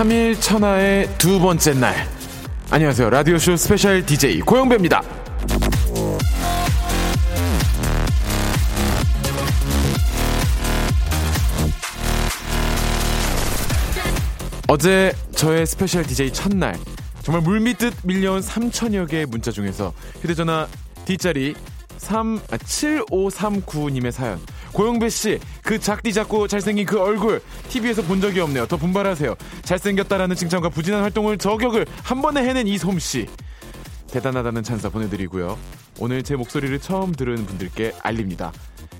3일 천하의 두 번째 날. 안녕하세요. 라디오쇼 스페셜 DJ 고영배입니다. 어제 저의 스페셜 DJ 첫날 정말 물밀듯 밀려온 3천여 개의 문자 중에서 휴대전화 뒷자리 3, 아, 7539님의 사연 고영배 씨 그 작디 작고 잘생긴 그 얼굴 TV에서 본 적이 없네요. 더 분발하세요. 잘생겼다라는 칭찬과 부진한 활동을 저격을 한 번에 해낸 이 솜씨. 대단하다는 찬사 보내드리고요. 오늘 제 목소리를 처음 들은 분들께 알립니다.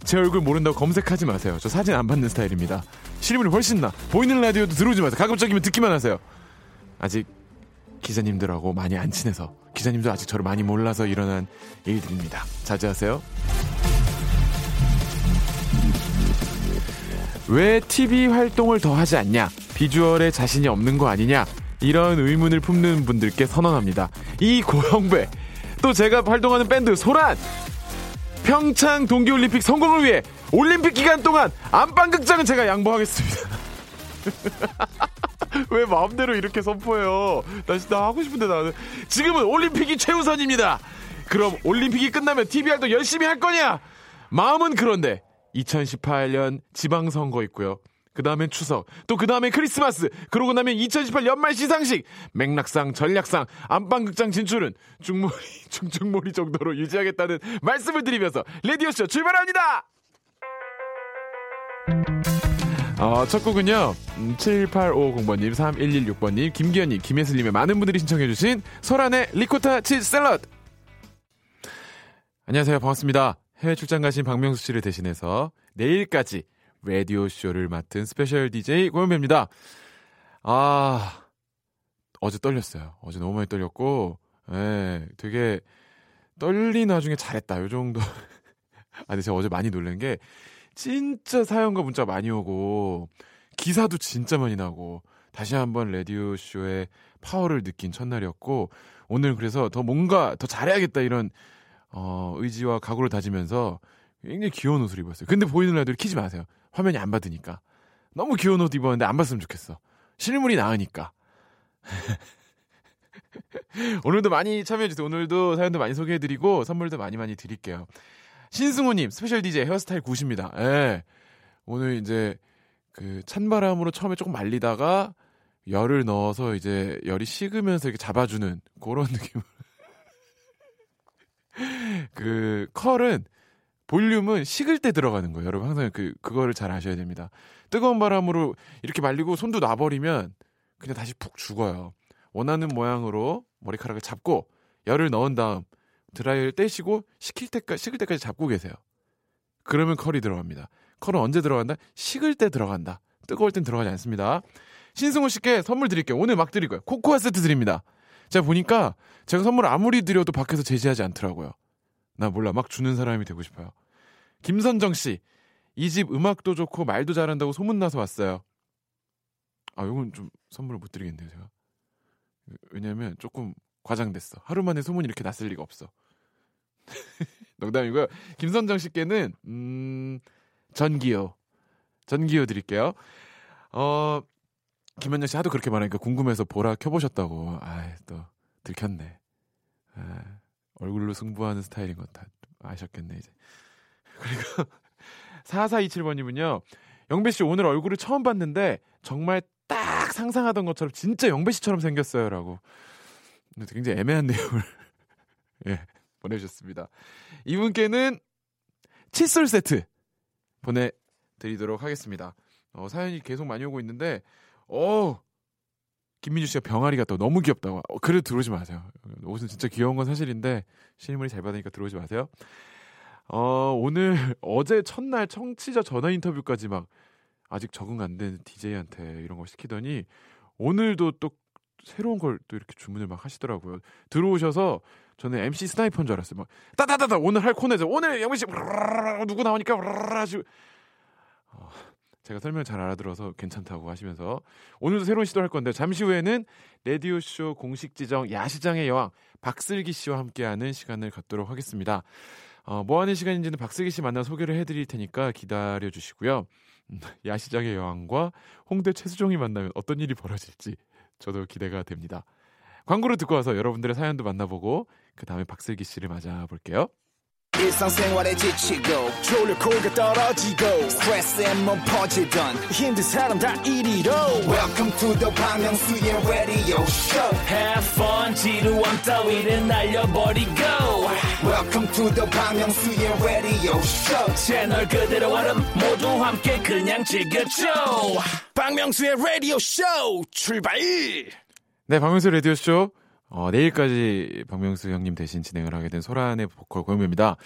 제 얼굴 모른다고 검색하지 마세요. 저 사진 안 받는 스타일입니다. 실물이 훨씬 나. 보이는 라디오도 들어오지 마세요. 가급적이면 듣기만 하세요. 아직 기자님들하고 많이 안 친해서 기자님도 아직 저를 많이 몰라서 일어난 일들입니다. 자제하세요. 왜 TV 활동을 더 하지 않냐? 비주얼에 자신이 없는 거 아니냐? 이런 의문을 품는 분들께 선언합니다. 이 고영배 또 제가 활동하는 밴드 소란 평창 동계올림픽 성공을 위해 올림픽 기간 동안 안방극장은 제가 양보하겠습니다. 왜 마음대로 이렇게 선포해요? 나 진짜 하고 싶은데 나는 지금은 올림픽이 최우선입니다. 그럼 올림픽이 끝나면 TV 활동 열심히 할 거냐? 마음은 그런데 2018년 지방선거 있고요. 그 다음엔 추석, 또 그 다음엔 크리스마스, 그러고 나면 2018 연말 시상식, 맥락상, 전략상, 안방극장 진출은 중몰이, 중중몰이 정도로 유지하겠다는 말씀을 드리면서 레디오쇼 출발합니다! 어, 첫 곡은요, 음, 7850번님, 3116번님, 김기현님, 김혜슬님의 많은 분들이 신청해주신 소란의 리코타 치즈 샐러드! 안녕하세요. 반갑습니다. 해외 출장 가신 박명수 씨를 대신해서 내일까지 라디오 쇼를 맡은 스페셜 DJ 고영배입니다. 아, 어제 떨렸어요. 어제 너무 많이 떨렸고, 예, 되게 떨린 와중에 잘했다. 요 정도. 아, 근데 제가 어제 많이 놀란 게, 진짜 사연과 문자 많이 오고 기사도 진짜 많이 나고 다시 한번 라디오 쇼의 파워를 느낀 첫날이었고 오늘 그래서 더 뭔가 더 잘해야겠다 이런 어 의지와 각오를 다지면서 굉장히 귀여운 옷을 입었어요. 근데 보이는 라디오를 키지 마세요. 화면이 안 받으니까. 너무 귀여운 옷 입었는데 안 봤으면 좋겠어. 실물이 나으니까. 오늘도 많이 참여해주세요. 오늘도 사연도 많이 소개해드리고 선물도 많이 많이 드릴게요. 신승우님 스페셜 DJ 헤어스타일 good입니다. 예. 오늘 이제 그 찬바람으로 처음에 조금 말리다가 열을 넣어서 이제 열이 식으면서 이렇게 잡아주는 그런 느낌. 그 컬은 볼륨은 식을 때 들어가는 거예요. 여러분 항상 그 그거를 잘 아셔야 됩니다. 뜨거운 바람으로 이렇게 말리고 손도 놔버리면 그냥 다시 푹 죽어요. 원하는 모양으로 머리카락을 잡고 열을 넣은 다음 드라이를 떼시고 식힐 때까지 식을 때까지 잡고 계세요. 그러면 컬이 들어갑니다. 컬은 언제 들어간다? 식을 때 들어간다. 뜨거울 땐 들어가지 않습니다. 신승우 씨께 선물 드릴게요. 오늘 막 드릴 거예요. 코코아 세트 드립니다. 제가 보니까 제가 선물 아무리 드려도 밖에서 제지하지 않더라고요. 나 몰라. 막 주는 사람이 되고 싶어요. 김선정 씨. 이 집 음악도 좋고 말도 잘한다고 소문나서 왔어요. 아, 이건 좀 선물을 못 드리겠네요, 제가. 왜냐면 조금 과장됐어. 하루 만에 소문이 이렇게 났을 리가 없어. 농담이고요. 김선정 씨께는 음, 전기요. 전기요 드릴게요. 어, 김현정 씨 하도 그렇게 말하니까 궁금해서 보라 켜보셨다고. 아, 또 들켰네. 아, 얼굴로 승부하는 스타일인 것다 아셨겠네 이제. 그리고 4427번님은요. 영배 씨 오늘 얼굴을 처음 봤는데 정말 딱 상상하던 것처럼 진짜 영배 씨처럼 생겼어요라고. 굉장히 애매한 내용을 예, 보내주셨습니다. 이분께는 칫솔 세트 보내드리도록 하겠습니다. 어, 사연이 계속 많이 오고 있는데, 어 김민주 씨가 병아리가 또 너무 귀엽다고. 어, 그래 들어오지 마세요. 옷은 진짜 귀여운 건 사실인데 실물이 잘 받으니까 들어오지 마세요. 어, 오늘 어제 첫날 청취자 전화 인터뷰까지 막 아직 적응 안 된 DJ한테 이런 거 시키더니 오늘도 또 새로운 걸 또 이렇게 주문을 막 하시더라고요. 들어오셔서 저는 MC 스나이퍼인 줄 알았어요. 막 따다다다 오늘 할 코너에서 오늘 영민 씨 누구 나오니까 하시고 어, 제가 설명 잘 알아들어서 괜찮다고 하시면서 오늘도 새로운 시도를 할 건데 잠시 후에는 라디오 쇼 공식 지정 야시장의 여왕 박슬기 씨와 함께하는 시간을 갖도록 하겠습니다. 어, 뭐 하는 시간인지는 박슬기 씨 만나 소개를 해드릴 테니까 기다려 주시고요. 음, 야시장의 여왕과 홍대 최수종이 만나면 어떤 일이 벌어질지 저도 기대가 됩니다. 광고를 듣고 와서 여러분들의 사연도 만나보고 그 다음에 박슬기 씨를 맞아볼게요. 일상생활에 지치고, 졸려 코가 떨어지고, 스트레스에 몸 퍼지던, 힘든 사람 다 이리로. welcome to the Bang Myung-soo's radio show. Have fun 지루함 따위를 날려버리고. Welcome to the Bang Myung-soo's radio show. 채널 그대로 얼음 모두 함께 그냥 즐겨줘. 박명수의 라디오 쇼 출발! 네, 박명수 라디오쇼. 어, 내일까지 박명수 형님 대신 진행을 하게 된 소란의 보컬 고영배입니다.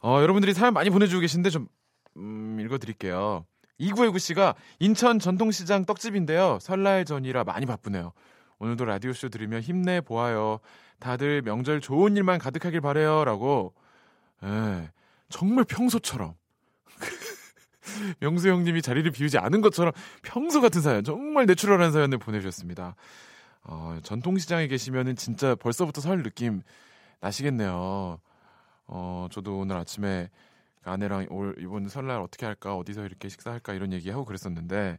어, 여러분들이 사연 많이 보내주고 계신데 좀, 음, 읽어드릴게요. 2919 씨가 인천 전통시장 떡집인데요. 설날 전이라 많이 바쁘네요. 오늘도 라디오 쇼 들으며 힘내 보아요. 다들 명절 좋은 일만 가득하길 바래요. 라고, 예, 정말 평소처럼. 명수 형님이 자리를 비우지 않은 것처럼 평소 같은 사연, 정말 내추럴한 사연을 보내주셨습니다. 어, 전통시장에 계시면은 진짜 벌써부터 설 느낌 나시겠네요. 어, 저도 오늘 아침에 아내랑 올 이번 설날 어떻게 할까, 어디서 이렇게 식사할까 이런 얘기하고 그랬었는데,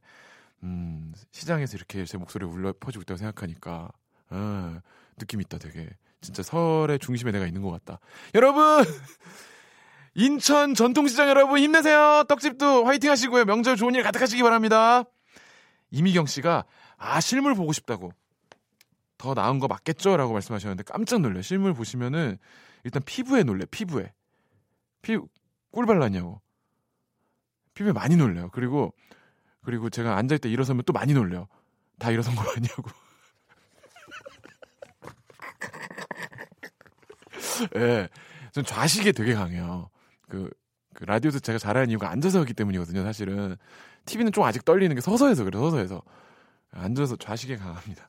음, 시장에서 이렇게 제 목소리 울려 퍼지고 있다고 생각하니까, 어, 느낌 있다 되게. 진짜 설의 중심에 내가 있는 것 같다. 여러분! 인천 전통시장 여러분 힘내세요. 떡집도 화이팅 하시고요. 명절 좋은 일 가득하시기 바랍니다. 이미경 씨가 아 실물 보고 싶다고 더 나은 거 맞겠죠라고 말씀하셨는데 깜짝 놀래요. 실물 보시면은 일단 피부에 놀래. 피부에 피꿀 발랐냐고 피부에 많이 놀래요. 그리고 그리고 제가 앉아 있다 일어서면 또 많이 놀래요. 다 일어선 거 아니냐고. 예, 네, 전 좌식에 되게 강해요. 그, 그 라디오도 제가 잘하는 이유가 앉아서 하기 때문이거든요. 사실은 TV는 좀 아직 떨리는 게 서서 해서 그래 서서 해서 앉아서 좌식에 강합니다.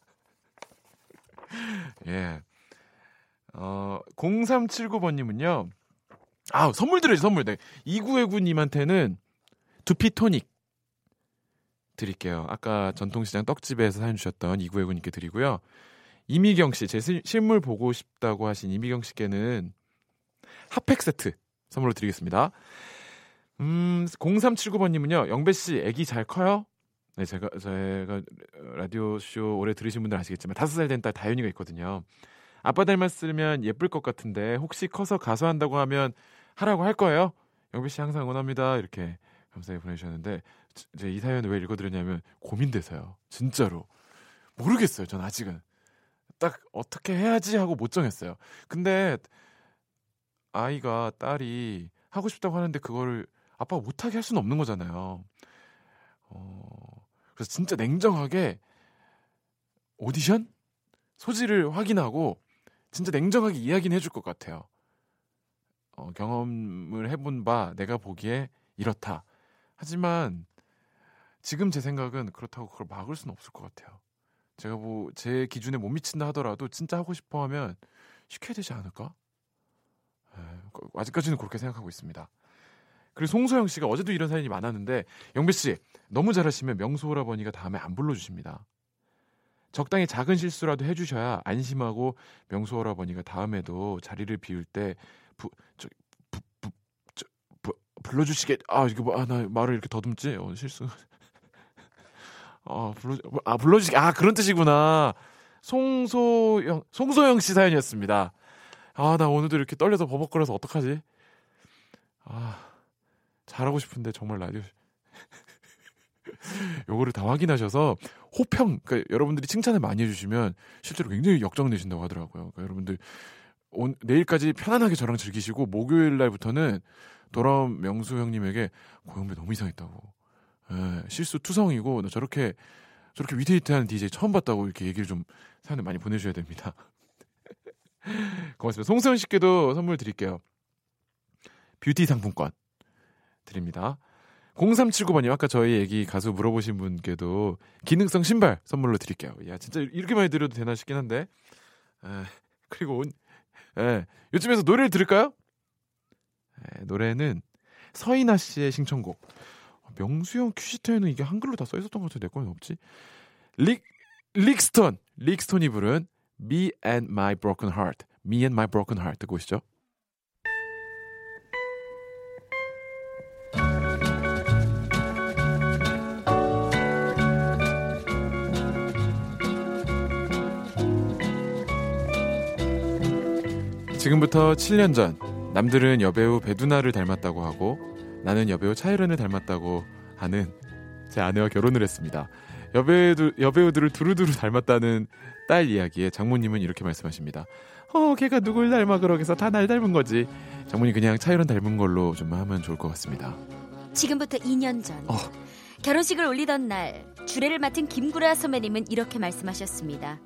예. 어, 0379번님은요. 아, 선물 드려야지, 선물. 네. 2929님한테는 두피 토닉 드릴게요. 아까 전통시장 떡집에서 사연 주셨던 2929님께 드리고요. 이미경 씨, 제 실- 실물 보고 싶다고 하신 이미경 씨께는 핫팩 세트 선물로 드리겠습니다. 음, 0379번님은요, 영배 씨, 애기 잘 커요? 네, 제가, 제가 라디오 쇼 오래 들으신 분들 아시겠지만, 다섯 살 된 딸 다현이가 있거든요. 아빠 닮았으면 예쁠 것 같은데, 혹시 커서 가수 한다고 하면 하라고 할 거예요? 영배 씨 항상 응원합니다. 이렇게 감사히 보내주셨는데, 제이 사연을 왜 읽어드렸냐면, 고민돼서요. 진짜로. 모르겠어요, 전 아직은. 딱 어떻게 해야지 하고 못 정했어요. 근데, 아이가, 딸이 하고 싶다고 하는데, 그거를 아빠가 못하게 할 수는 없는 거잖아요. 어, 그래서 진짜 냉정하게 오디션 소지를 확인하고 진짜 냉정하게 이야기는 해줄 것 같아요. 어, 경험을 해본 바 내가 보기에 이렇다. 하지만 지금 제 생각은 그렇다고 그걸 막을 수는 없을 것 같아요. 제가 뭐 제 기준에 못 미친다 하더라도 진짜 하고 싶어 하면 시켜야 되지 않을까? 에, 아직까지는 그렇게 생각하고 있습니다. 그리고 송소영 씨가 어제도 이런 사연이 많았는데 영배 씨 너무 잘하시면 명수 오라버니가 다음에 안 불러주십니다. 적당히 작은 실수라도 해주셔야 안심하고 명수 오라버니가 다음에도 자리를 비울 때 부, 저, 부, 부, 저, 부, 불러주시게 아 이거 뭐, 아, 나 말을 이렇게 더듬지 어, 실수 아 불러 아 불러주시게 아 그런 뜻이구나 송소영 송소영 씨 사연이었습니다. 아 나 오늘도 이렇게 떨려서 버벅거려서 어떡하지? 아 잘하고 싶은데 정말 라디오 요거를 다 확인하셔서 호평 그러니까 여러분들이 칭찬을 많이 해주시면 실제로 굉장히 역정 내신다고 하더라고요. 그러니까 여러분들 온, 내일까지 편안하게 저랑 즐기시고 목요일 날부터는 돌아온 명수 형님에게 고영배 너무 이상했다고 예, 실수 투성이고 너 저렇게 저렇게 위태위태한 DJ 처음 봤다고 이렇게 얘기를 좀 사연을 많이 보내주셔야 됩니다. 고맙습니다. 송세현 씨께도 선물 드릴게요. 뷰티 상품권 드립니다. 0379번님 아까 저희 얘기 가수 물어보신 분께도 기능성 신발 선물로 드릴게요. 야 진짜 이렇게 많이 드려도 되나 싶긴 한데 에, 그리고 온, 에, 요즘에서 노래를 들을까요? 에, 노래는 서인아 씨의 신청곡 명수형 큐시트에는 이게 한글로 다 써 있었던 것 같은데 내 거는 없지. 릭 릭스톤 릭스톤이 부른 Me and My Broken Heart, Me and My Broken Heart 듣고 오시죠. 지금부터 7년 전 남들은 여배우 배두나를 닮았다고 하고 나는 여배우 차이런을 닮았다고 하는 제 아내와 결혼을 했습니다. 여배우들, 여배우들을 두루두루 닮았다는 딸 이야기에 장모님은 이렇게 말씀하십니다. 어, 걔가 누굴 닮아 그러겠어. 다 날 닮은 거지. 장모님 그냥 차이런 닮은 걸로 좀 하면 좋을 것 같습니다. 지금부터 2년 전 어. 결혼식을 올리던 날 주례를 맡은 김구라 선배님은 이렇게 말씀하셨습니다.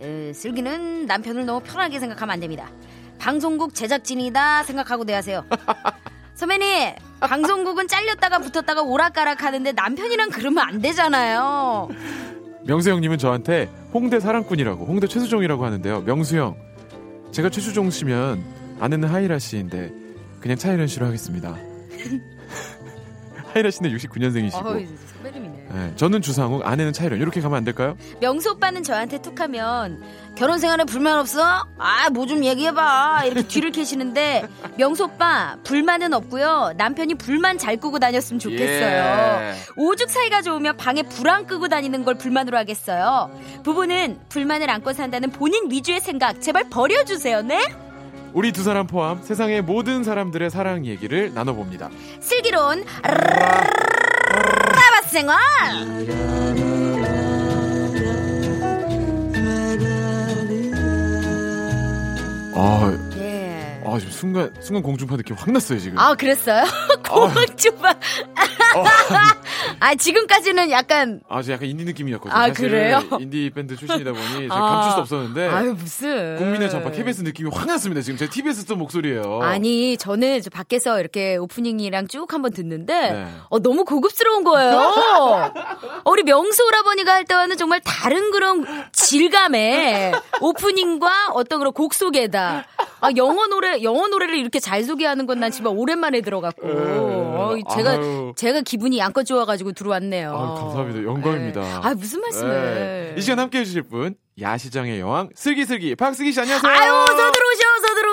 에, 슬기는 남편을 너무 편하게 생각하면 안 됩니다. 방송국 제작진이다 생각하고 대하세요. 선배님, 방송국은 잘렸다가 붙었다가 오락가락 하는데 남편이랑 그러면 안 되잖아요. 명수 형님은 저한테 홍대 사랑꾼이라고, 홍대 최수종이라고 하는데요. 명수 형, 제가 최수종 씨면 아내는 하이라 씨인데 그냥 차이런 씨로 하겠습니다. 하이라 씨는 69년생이시고, 어이, 선배님이네. 네, 저는 주상욱, 아내는 차이런 이렇게 가면 안 될까요? 명수 오빠는 저한테 툭하면 결혼 생활에 불만 없어? 아, 뭐 좀 얘기해봐. 이렇게 뒤를 캐시는데 명수 오빠 불만은 없고요. 남편이 불만 잘 끄고 다녔으면 좋겠어요. 예. 오죽 사이가 좋으면 방에 불 안 끄고 다니는 걸 불만으로 하겠어요. 부부는 불만을 안고 산다는 본인 위주의 생각 제발 버려주세요. 네? 우리 두 사람 포함 세상의 모든 사람들의 사랑 얘기를 나눠봅니다. 슬기로운 따바스 생활. 아, 예. 아 지금 순간 순간 공중파 느낌 확 났어요 지금. 아 그랬어요? 공주파. 아 지금까지는 약간 아, 저 약간 인디 느낌이었거든요. 아, 그래요? 인디 밴드 출신이다 보니 제가 아. 감출 수 없었는데 아유 무슨 국민의 전파 KBS 느낌이 확 났습니다. 지금 제 TBS 듣던 목소리예요. 아니 저는 저 밖에서 이렇게 오프닝이랑 쭉 한번 듣는데 네. 어, 너무 고급스러운 거예요. 어, 우리 명수 오라버니가 할 때와는 정말 다른 그런 질감의 오프닝과 어떤 그런 곡 소개다. 아, 영어 노래 영어 노래를 이렇게 잘 소개하는 건난 정말 오랜만에 들어갖고 어, 제가 네. 아유. 제가 기분이 양껏 좋아가지고 들어왔네요. 아유, 감사합니다. 영광입니다. 네. 아 무슨 말씀을? 네. 이 시간 함께 해 주실 분 야시장의 여왕 슬기슬기 박슬기 씨 안녕하세요. 아유,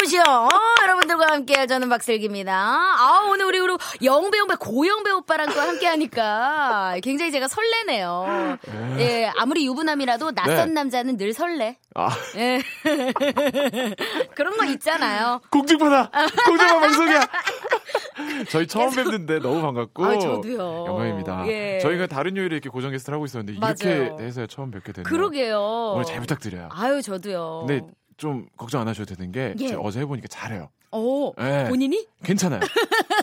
들어오시오. 어, 여러분들과 함께 저는 박슬기입니다. 아, 오늘 우리, 우리 영배, 영배, 고영배 오빠랑 또 함께 하니까 굉장히 제가 설레네요. 예, 아무리 유부남이라도 낯선 네. 남자는 늘 설레. 아, 예. 그런 거 있잖아요. 공중파다. 공중파 방송이야. 저희 처음 뵙는데 너무 반갑고 아, 저도요. 영광입니다. 예. 저희가 다른 요일에 이렇게 고정 게스트를 하고 있었는데 이렇게. 해서 처음 뵙게 되네요. 그러게요. 오늘 잘 부탁드려요. 아유, 저도요. 근데 좀 걱정 안 하셔도 되는 게 예. 제가 어제 해보니까 잘해요. 오, 예. 본인이? 괜찮아요.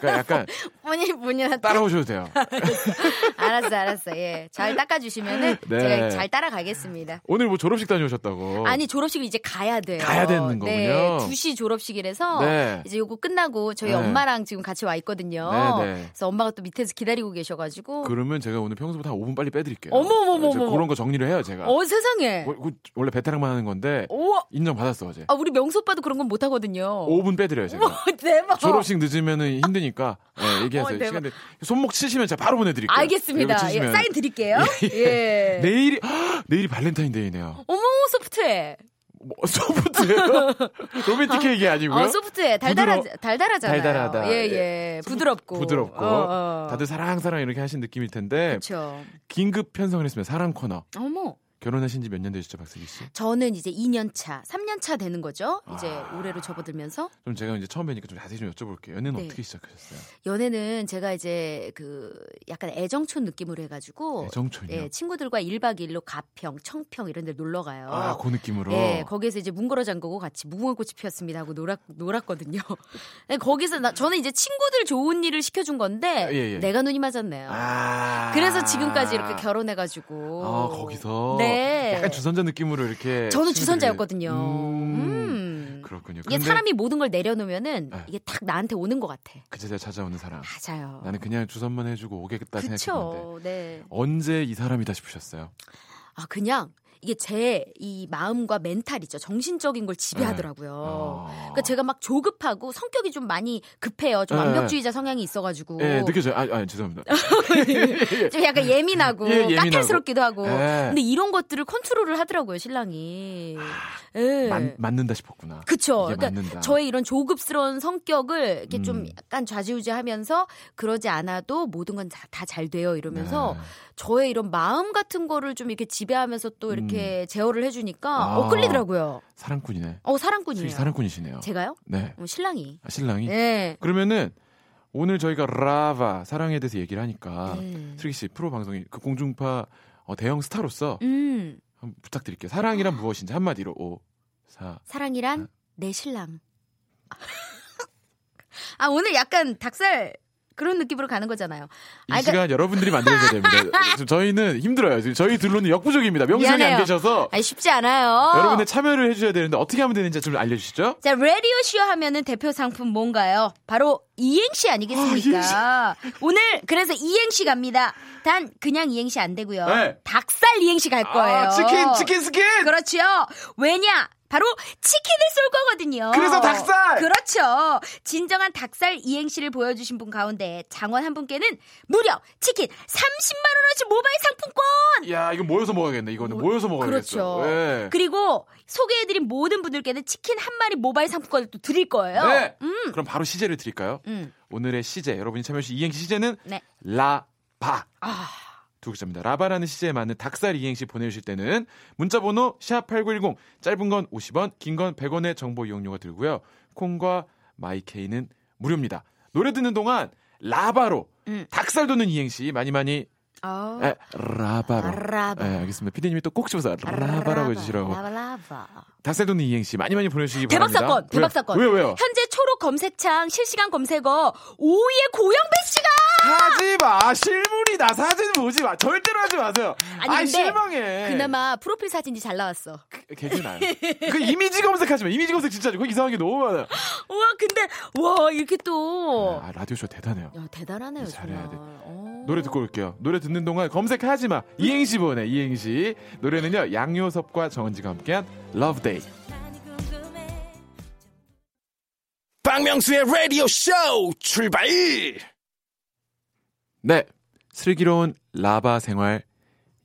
그러니까 약간 본인, 본인한테. 따라오셔도 돼요. 알았어, 알았어. 예. 잘 닦아주시면은 네. 제가 잘 따라가겠습니다. 오늘 뭐 졸업식 다녀오셨다고. 아니 졸업식을 이제 가야 돼요. 가야 되는 거군요. 네, 2시 졸업식이라서 네. 이제 요거 끝나고 저희 네. 엄마랑 지금 같이 와 있거든요. 네, 네. 그래서 엄마가 또 밑에서 기다리고 계셔가지고 그러면 제가 오늘 평소보다 한 5분 빨리 빼드릴게요. 어머머머머. 이제 그런 거 정리를 해요, 제가. 어 세상에. 원래 베테랑만 하는 건데. 인정 받았어 어제. 아 우리 명수 오빠도 그런 건 못 하거든요. 5분 빼드려 요 제가. 어머, 대박. 졸업식 늦으면은 힘드니까 네, 얘기하세요. 어, 대박. 시간 돼. 손목 치시면 제가 바로 보내드릴게요. 알겠습니다. 예. 사인 드릴게요. 예. 내일이 헉, 내일이 발렌타인데이네요. 어머 소프트해. 뭐, 소프트예요? 로맨틱 케이크 아니고요? 어 소프트해. 달달하 부드러- 달달하잖아요. 달달하다. 예 예. 부드럽고. 부드럽고 어, 어. 다들 사랑 사랑 이렇게 하신 느낌일 텐데 그렇죠. 긴급 편성을 했으면 사랑 코너 어머. 결혼하신 지 몇 년 되시죠 박슬기 씨? 저는 이제 2년 차, 3년 차 되는 거죠. 이제 아. 올해로 접어들면서 좀 제가 이제 처음 뵈니까 좀 자세히 좀 여쭤볼게요. 연애는 네. 어떻게 시작하셨어요? 연애는 제가 이제 그 약간 애정촌 느낌으로 해가지고 애정촌이요? 예, 친구들과 1박 2일로 가평, 청평 이런 데 놀러 가요. 아, 그 느낌으로. 예, 거기에서 이제 문 걸어 잠그고 같이 무궁화꽃이 피었습니다 하고 놀았, 놀았거든요. 예, 거기서 나, 저는 이제 친구들 좋은 일을 시켜준 건데 예, 예. 내가 눈이 맞았네요. 아. 그래서 지금까지 이렇게 결혼해가지고. 아, 거기서. 네. 약간 주선자 느낌으로 이렇게. 저는 주선자였거든요. 음. 음. 그렇군요. 이게 사람이 모든 걸 내려놓으면은 네. 이게 딱 나한테 오는 것 같아. 그 제자 찾아오는 사람. 맞아요. 나는 그냥 주선만 해주고 오겠다 생각했는데 그쵸. 네. 언제 이 사람이다 싶으셨어요? 아 그냥 이게 제 이 마음과 멘탈 있죠. 정신적인 걸 지배하더라고요. 어. 그러니까 제가 막 조급하고 성격이 좀 많이 급해요. 좀 네. 완벽주의자 성향이 있어가지고. 예, 느껴져요. 아, 아 죄송합니다. 좀 약간 예민하고 예, 예민하고. 까탈스럽기도 하고. 예. 근데 이런 것들을 컨트롤을 하더라고요, 신랑이. 예. 맞, 맞는다 싶었구나. 그쵸. 그러니까 맞는다. 저의 이런 조급스러운 성격을 이렇게 좀 음. 약간 좌지우지하면서 그러지 않아도 모든 건 다 잘 돼요 이러면서 네. 저의 이런 마음 같은 거를 좀 이렇게 지배하면서 또 이렇게 제어를 해주니까 음. 아. 어 끌리더라고요. 사랑꾼이네. 어 사랑꾼이에요. 사랑꾼이시네요. 제가요? 네. 어, 신랑이. 아, 신랑이. 네. 그러면은 오늘 저희가 라바 사랑에 대해서 얘기를 하니까 네. 슬기 씨 프로 방송이 그 공중파 어, 대형 스타로서 음 한번 부탁드릴게요. 사랑이란 무엇인지 한마디로 5, 4. 사랑이란 내 신랑. 아 오늘 약간 닭살 그런 느낌으로 가는 거잖아요. 이 아, 그러니까- 시간 여러분들이 만들어줘야 됩니다. 지금 저희는 힘들어요. 지금 저희 둘로는 역부족입니다. 명성이. 안 계셔서 아니 쉽지 않아요. 여러분의 참여를 해주셔야 되는데 어떻게 하면 되는지 좀 알려주시죠. 자, 라디오 쇼 하면은 대표 상품 뭔가요? 바로 이행시 아니겠습니까? 오늘 그래서 이행시 갑니다. 단 그냥 이행시 안 되고요. 네. 닭살 이행시 갈 거예요. 아, 치킨, chicken skin! 그렇죠. 왜냐? 바로 치킨을 쏠 거거든요. 그래서 닭살! 그렇죠. 진정한 닭살 이행시를 보여주신 분 가운데 장원 한 분께는 무려 치킨 30만 원어치 모바일 상품권. 야, 이거 모여서 먹어야겠네. 이거는 모 여서 먹어야겠어. 그렇죠. 예. 그리고 소개해드린 모든 분들께는 치킨 한 마리 모바일 상품권을 또 드릴 거예요. 네. 음. 그럼 바로 시제를 드릴까요? 음. 오늘의 시제, 여러분이 참여해 주신 이행시 시제는 네. 라바. 아. 두 글자입니다. 라바라는 시제에 맞는 닭살 이행시 보내주실 때는 문자번호 샵8910 짧은 건 50원, 긴 건 100원의 정보 이용료가 들고요. 콩과 마이케이는 무료입니다. 노래 듣는 동안 라바로 음. 닭살 돋는 이행시 많이 많이 아. 에, 라바로. 라바. 네, 알겠습니다. 피디님이 또 꼭 집어서 라바라고 해주시라고. 라바. 닭살 돋는 이행시 많이 많이 보내주시기 대박 바랍니다. 사건, 대박 왜요? 사건. 왜요, 왜요? 현재 초록 검색창 실시간 검색어 5위의 고영배 씨가 하지 마. 실물 이다. 사진 보지 마. 절대로 하지 마세요. 아니, 아이, 실망해. 그나마 프로필 사진이 잘 나왔어. 괜찮아요. 그 이미지 검색하지 마. 이미지 검색 진짜 그거 이상한 게 너무 많아요. 우와, 근데 와 이렇게 또 아, 라디오 쇼 대단해요. 야, 대단하네요, 잘해야. 돼. 어. 노래 듣고 올게요. 노래 듣는 동안 검색하지 마. 이행시 보내. 이행시. 노래는요. 양요섭과 정은지가 함께한 Love Day. 박명수의 라디오 쇼 출발! 네. 슬기로운 라바 생활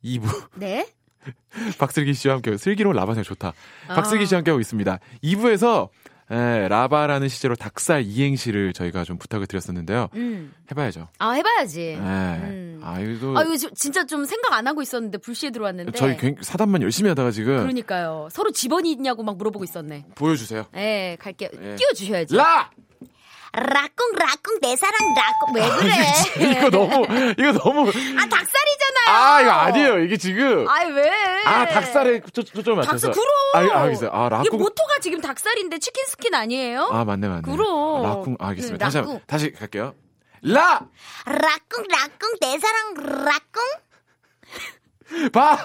2부. 네? 박슬기 씨와 함께 슬기로운 라바 생활 좋다. 아. 박슬기 씨와 함께 하고 있습니다. 2부에서 에, 라바라는 시제로 닭살 이행시를 저희가 좀 부탁을 드렸었는데요. 음. 해봐야죠. 아, 해봐야지. 네. 음. 아, 이거 아, 이거 지- 진짜 좀 생각 안 하고 있었는데 불시에 들어왔는데. 저희 굉- 사단만 열심히 하다가 지금 그러니까요. 서로 집원이 있냐고 막 물어보고 있었네. 보여주세요. 예, 갈게요. 예. 끼워주셔야죠. 라! 라꿍, 라꿍, 내 사랑, 라꿍. 왜 그래? 이거 너무 이거 너무 아, 닭살이잖아요. 아 이거 아니에요. 이게 지금 아이, 왜? 아 닭살에 초- 초점을 맞춰서 닭살, 그럼. 아, 아, 알겠어요. 아 이게 라꿍 모토가 지금 닭살인데 chicken skin 아니에요? 아 맞네 맞네. 그럼. 라꿍 아, 알겠습니다. 네, 다시. 한번 다시 갈게요. 라! 라꿍 라꿍 내 사랑 라꿍 바!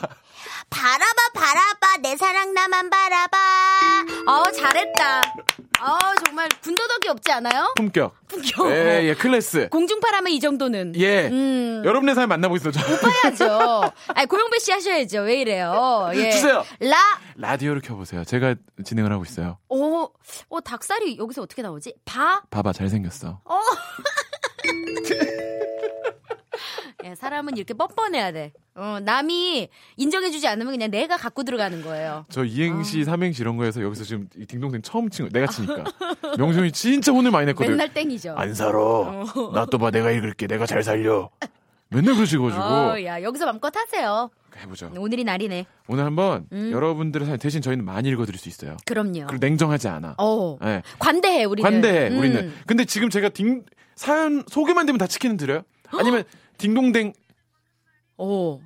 바라봐 바라봐 내 사랑 나만 바라봐 아, 잘했다. 아, 정말 군더더기 없지 않아요? 품격. 품격. 예, 예, 클래스. 공중파라면 이 정도는. 예. 음. 여러분의 삶 만나고 있어요. 저. 해야죠. 아니, 고영배 씨 하셔야죠. 왜 이래요? 예. 주세요. 라, 라디오를 켜보세요. 제가 진행을 하고 있어요. 오, 어, 닭살이 여기서 어떻게 나오지? 바, 봐봐, 잘생겼어. 예, 사람은 이렇게 뻔뻔해야 돼. 어, 남이 인정해주지 않으면 그냥 내가 갖고 들어가는 거예요. 저 이행시, 삼행시 이런 거에서 여기서 지금 이 딩동댕 처음 친 거, 내가 치니까. 명성이 진짜 혼을 많이 냈거든. 맨날 땡이죠. 안 살아. 나또 봐, 내가 읽을게. 내가 잘 살려. 맨날 그러시가지고. 어, 야, 여기서 맘껏 하세요. 해보죠. 오늘이 날이네. 오늘 한번 음. 여러분들의 사연 대신 저희는 많이 읽어드릴 수 있어요. 그럼요. 그리고 냉정하지 않아. 어. 네. 관대해, 우리는. 관대해, 음. 우리는. 근데 지금 제가 딩, 사연 소개만 되면 다 치킨은 드려요? 아니면 딩동댕 어.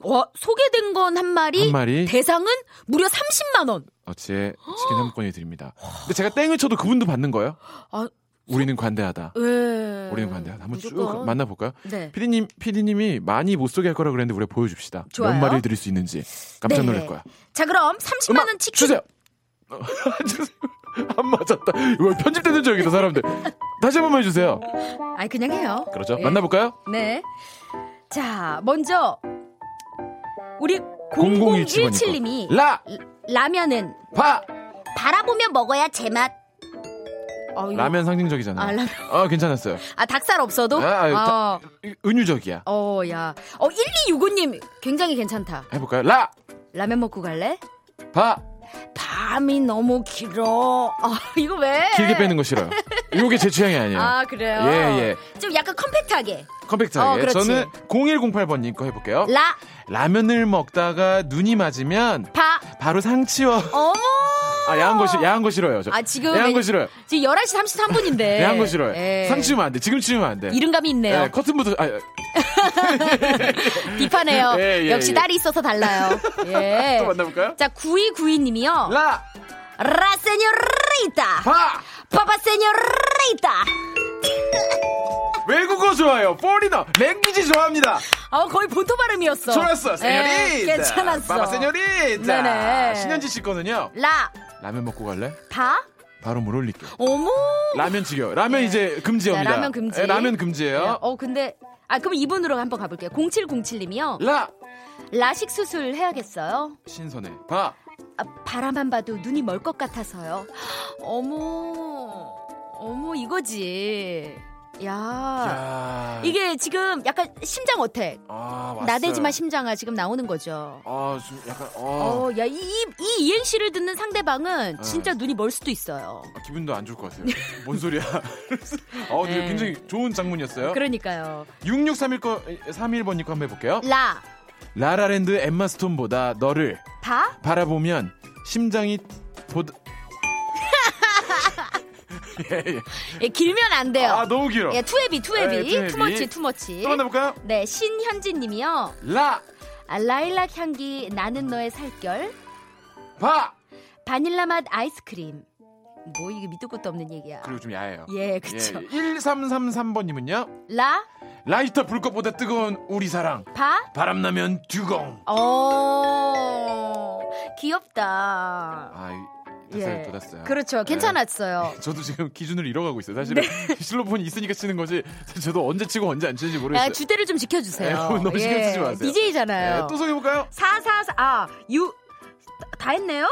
와, 소개된 건 한 마리, 한 마리. 대상은 무려 30만 원. 어치에 치킨 한 번권이 드립니다. 근데 제가 땡을 쳐도 그분도 받는 거예요? 아, 우리는 관대하다. 왜? 우리는 관대하다. 한번 쭉 무조건. 만나볼까요? 네. 피디님, 피디님이 많이 못 소개할 거라 그랬는데 우리가 보여줍시다. 좋아요. 몇 마리 드릴 수 있는지. 깜짝 네. 놀랄 거야. 자, 그럼 30만원 음악 치킨. 주세요. 어, 주세요. 안 맞았다. 이거 편집되는 줄 알겠다, 사람들. 다시 한 번만 해주세요. 아니, 그냥 해요. 그렇죠. 예. 만나볼까요? 네. 자, 먼저 우리 0017님이 라! 라면은 바! 바라보며 먹어야 제맛. 어, 라면 상징적이잖아. 아, 라면. 어, 괜찮았어요. 아 닭살 없어도 아, 아, 어, 은유적이야. 어, 야. 어, 1265님 굉장히 괜찮다. 해볼까요? 라! 라면 먹고 갈래? 바! 밤이 너무 길어. 아, 이거 왜? 길게 빼는 거 싫어요. 요게 제 취향이 아니에요. 아, 그래요? 예, 좀 약간 컴팩트하게. 컴팩트하게. 어. 저는 0108번님 거 해볼게요. 라, 라면을 먹다가 눈이 맞으면 파, 바로 상치워. 어머! 아, 야한 거, 싫, 야한 거 싫어요. 저. 아, 지금. 야한 거 싫어요. 지금 11시 33분인데. 야한 거 싫어요. 예. 상 치우면 안 돼. 지금 치우면 안 돼. 이른감이 있네요. 예, 커튼부터, 아, 딥하네요. 예, 예, 역시 예. 딸이 있어서 달라요. 예. 또 만나볼까요? 자, 9292님이요. 라! 라, 세뇨리타. 바! 파파 세뇨리타. 좋아요. 포리너. 랭귀지 좋아합니다. 어, 거의 본토 발음이었어. 좋았어. 예, 세뇨리타. 괜찮았어. 바바 세뇨리타. 네네. 신현지 씨 거는요. 라, 라면 먹고 갈래? 파, 바로 물 올릴게요. 어머. 라면 지겨. 라면 예. 이제 금지입니다. 자, 라면 금지. 예, 라면 금지예요. 어, 근데, 아, 그럼 이분으로 한번 가볼게요. 0707님이요. 라! 라식 수술 해야겠어요. 신선해. 바! 아, 바라만 봐도 눈이 멀 것 같아서요. 어머, 어머, 이거지. 야. 야. 이게 지금 약간 심장 어택. 아. 나대지마 심장아 지금 나오는 거죠. 아, 좀 약간, 어. 어, 야, 이, 이, 이 이행시를 듣는 상대방은 네. 진짜 눈이 멀 수도 있어요. 아, 기분도 안 좋을 것 같아요. 뭔 소리야. 어, 네. 굉장히 좋은 장문이었어요. 그러니까요. 6631 거, 31번님 거 한번 해 볼게요. 라, 라라랜드 엠마 스톤보다 너를 바, 바라보면 심장이 보다. 예, 예. 예, 길면 안 돼요. 아, 너무 길어. 예, too heavy, too heavy, 예. too much, too much. 또 만나볼까요? 네, 신현진 님이요. 라! 아, 라일락 향기 나는 너의 살결. 바! 바닐라 맛 아이스크림. 뭐 이게 밑도 끝도 없는 얘기야. 그리고 좀 야해요. 예, 그쵸. 1333번 님은요? 라, 라이터 불꽃보다 뜨거운 우리 사랑. 바, 바람나면 듀공. 어, 귀엽다. 아, 이- 닭살 돋았어요. 그렇죠. 괜찮았어요. 저도 지금 기준을 잃어가고 있어요. 사실은 실로폰이 있으니까 치는 거지. 저도 언제 치고 언제 안 치는지 야, 모르겠어요. 주대를 좀 지켜주세요. 네, 너무 신경 쓰지 마세요. DJ잖아요. 네, 또 소개해볼까요? 444, 아, 유, 다 했네요?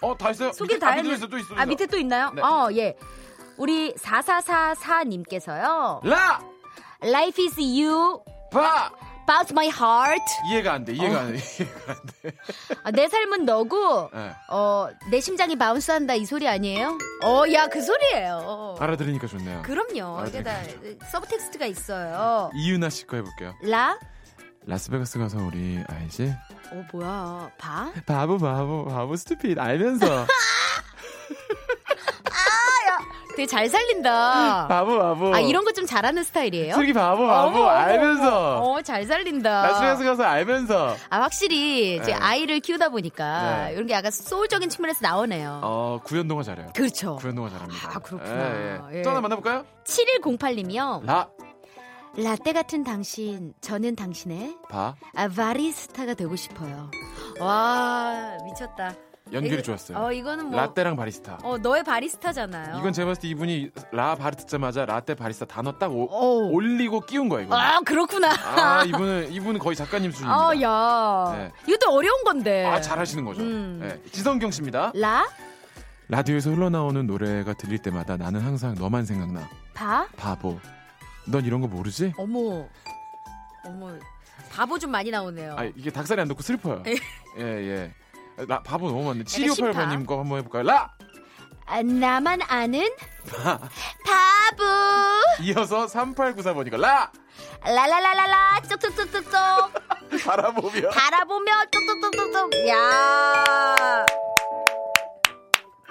어, 다 했어요? 소개 밑에- 다 아, 밑에 했네. 있어, 또 있어. 또 아. 밑에 또 있나요? 네. 어, 예. 우리 4444님께서요. 라! Life is you, 바! Bounce my heart. 이해가 안 돼, 이해가 어. 안 돼, 이해가 안 돼. 아, 내 삶은 너고, 네. 어, 내 심장이 바운스한다 이 소리 아니에요? 어, 야, 그 소리예요. 알아들으니까 좋네요. 그럼요. 아, 이게 다 네. subtext가 있어요. 이윤아 씨 거 해볼게요. 라? 라스베가스 가서 우리 알지? 어, 뭐야. 바? 바보 바보 바보 stupid 알면서 되게 잘 살린다. 바보 바보 아, 이런 거 좀 잘하는 스타일이에요? 슬기 바보 바보 어머, 알면서. 어, 잘 살린다. 라스베가스 가서 알면서 아, 확실히 이제 네. 아이를 키우다 보니까 네. 이런 게 약간 소울적인 측면에서 나오네요. 어 구연동화 잘해요. 그렇죠. 구연동화 잘합니다. 아, 그렇구나. 예, 예. 예. 또 하나 만나볼까요? 7108님이요. 라 라떼 같은 당신, 저는 당신의 바 아, 바리스타가 되고 싶어요. 와, 미쳤다. 연결이 좋았어요. 어, 이거는 뭐. 라떼랑 바리스타. 어, 너의 바리스타잖아요. 이건 제가 봤을 때 이분이 라 바리 듣자마자 라떼 바리스타 단어 딱 오- 오. 올리고 끼운 거예요. 이거. 아, 그렇구나. 아 이분은 이분은 거의 작가님 수준입니다. 아, 야. 네. 이것도 어려운 건데. 아, 잘하시는 거죠. 음. 네. 지성경 씨입니다. 라, 라디오에서 흘러나오는 노래가 들릴 때마다 나는 항상 너만 생각나. 바, 바보. 넌 이런 거 모르지? 어머. 어머. 바보 좀 많이 나오네요. 아 이게 닭살이 안 돋고 슬퍼요. 에. 예 예. 라, 바보 너무 많네. 심파. 7258번님 거 한번 해볼까요? 라! 아, 나만 아는 바보. 이어서 3894번이가 라! 라라라라라 쪽쪽쪽쪽쪽. 바라보며. 바라보며 쪽쪽쪽쪽쪽. 야.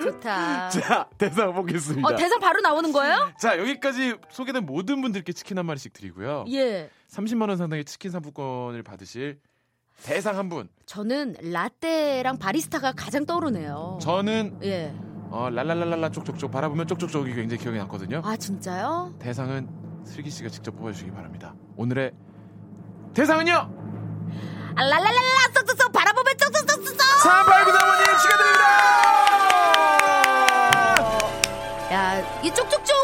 좋다. 자, 대상 보겠습니다. 어, 대상 바로 나오는 거예요? 자, 여기까지 소개된 모든 분들께 치킨 한 마리씩 드리고요. 예. 30만 원 상당의 치킨 상품권을 받으실 대상 한 분. 저는 라떼랑 바리스타가 가장 떠오르네요. 저는 예. 어, 랄랄랄랄라 쪽쪽쪽 바라보면 쪽쪽쪽이 굉장히 기억에 남거든요. 아, 진짜요? 대상은 슬기 씨가 직접 뽑아주시기 바랍니다. 오늘의 대상은요? 아, 라라라라 쪽쪽쪽 바라보며 쪽쪽쪽쪽. 3894번님 축하드립니다! 야, 이 쪽쪽쪽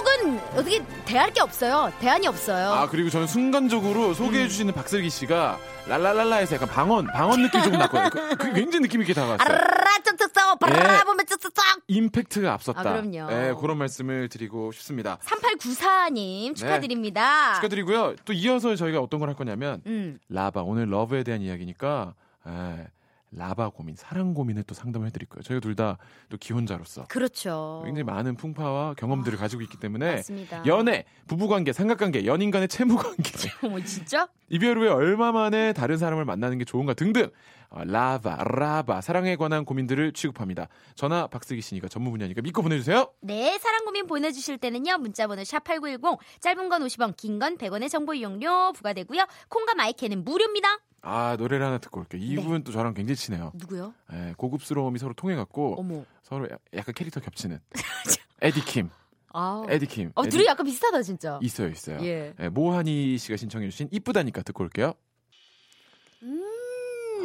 은 어떻게 대할 게 없어요. 대안이 없어요. 아 그리고 저는 순간적으로 소개해 주시는 박슬기 씨가 랄랄랄라에서 약간 방언 방언 느낌 좀 났거든요. 그, 그 굉장히 느낌 있게 다가왔어요. 아라라 쩍쩍쩍 바라라 보면 쩍쩍쩍. 임팩트가 앞섰다. 아, 그럼요. 네, 그런 말씀을 드리고 싶습니다. 3894님 축하드립니다. 축하드리고요. 또 이어서 저희가 어떤 걸 할 거냐면 음. 라바 오늘 러브에 대한 이야기니까 에, 라바 고민, 사랑 고민을 또 상담을 해드릴 거예요. 저희가 둘 다 또 기혼자로서 그렇죠. 굉장히 많은 풍파와 경험들을 가지고 있기 때문에 맞습니다. 연애, 부부 관계, 삼각 관계, 연인 간의 채무 관계, 어머 진짜? 이별 후에 얼마 만에 다른 사람을 만나는 게 좋은가 등등 어, 라바, 라바, 사랑에 관한 고민들을 취급합니다. 전화 박슬기 씨니까 전문 분야니까 믿고 보내주세요. 네, 사랑 고민 보내주실 때는요, 문자번호 샵8910, 짧은 건 50원, 긴 건 100원의 정보 이용료 부과되고요, 콩과 마이크는 무료입니다. 아 노래를 하나 듣고 올게요. 이분 또 저랑 굉장히 친해요. 누구요? 예, 고급스러움이 서로 통해갖고 어머. 서로 야- 약간 캐릭터 겹치는 에디킴, 아. 에디킴. 어, 에디- 둘이 약간 비슷하다, 진짜. 있어요, 있어요. 예. 예, 모하니 씨가 신청해주신 이쁘다니까 듣고 올게요.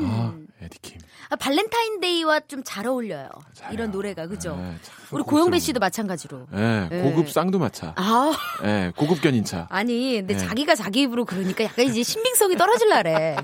아, 음. 에디킴. 아, 발렌타인데이와 좀 잘 어울려요. 잘해요. 이런 노래가, 그죠? 예, 참 우리 고영배 씨도 마찬가지로. 예, 예. 고급 쌍두마차. 아, 예, 고급 견인차. 아니, 근데 네. 자기가 자기 입으로 그러니까 약간 이제 신빙성이 떨어질라래.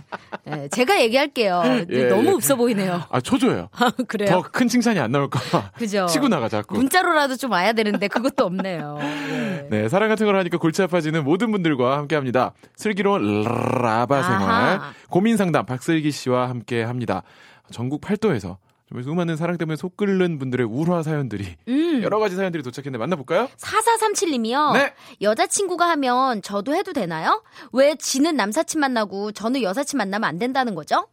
예, 제가 얘기할게요. 예, 너무 예. 없어 보이네요. 아, 초조해요. 그래요? 더 큰 칭찬이 안 나올까봐. 그죠? 치고 나가, 자꾸. 문자로라도 좀 와야 되는데 그것도 없네요. 예. 네, 사랑 같은 걸 하니까 골치 아파지는 모든 분들과 함께 합니다. 슬기로운 라바 생활. 아하. 고민 상담 박슬기 씨와 함께 합니다. 전국 팔도에서 수많은 사랑 때문에 속 끓는 분들의 우화 사연들이 음. 여러 가지 사연들이 도착했는데 만나볼까요? 4437님이요. 네. 여자친구가 하면 저도 해도 되나요? 왜 지는 남사친 만나고 저는 여사친 만나면 안 된다는 거죠?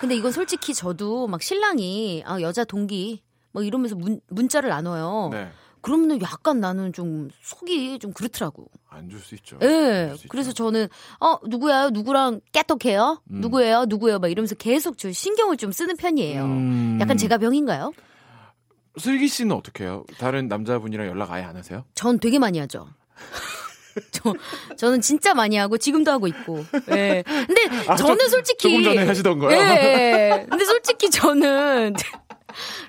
근데 이건 솔직히 저도 막 신랑이 아, 여자 동기 막 이러면서 문, 문자를 나눠요. 네. 그러면 약간 나는 좀 속이 좀 그렇더라고. 안 줄 수 있죠. 예. 줄수 그래서 있죠. 저는 어 누구야? 누구랑 깨떡해요? 음. 누구예요? 누구예요? 막 이러면서 계속 저 신경을 좀 쓰는 편이에요. 음. 약간 제가 병인가요? 슬기 씨는 어떻게 해요? 다른 남자분이랑 연락 아예 안 하세요? 전 되게 많이 하죠. 저, 저는 진짜 많이 하고 지금도 하고 있고. 예. 근데 아, 저는 좀- 솔직히 조금 전에 하시던 거요? 예. 근데 솔직히 저는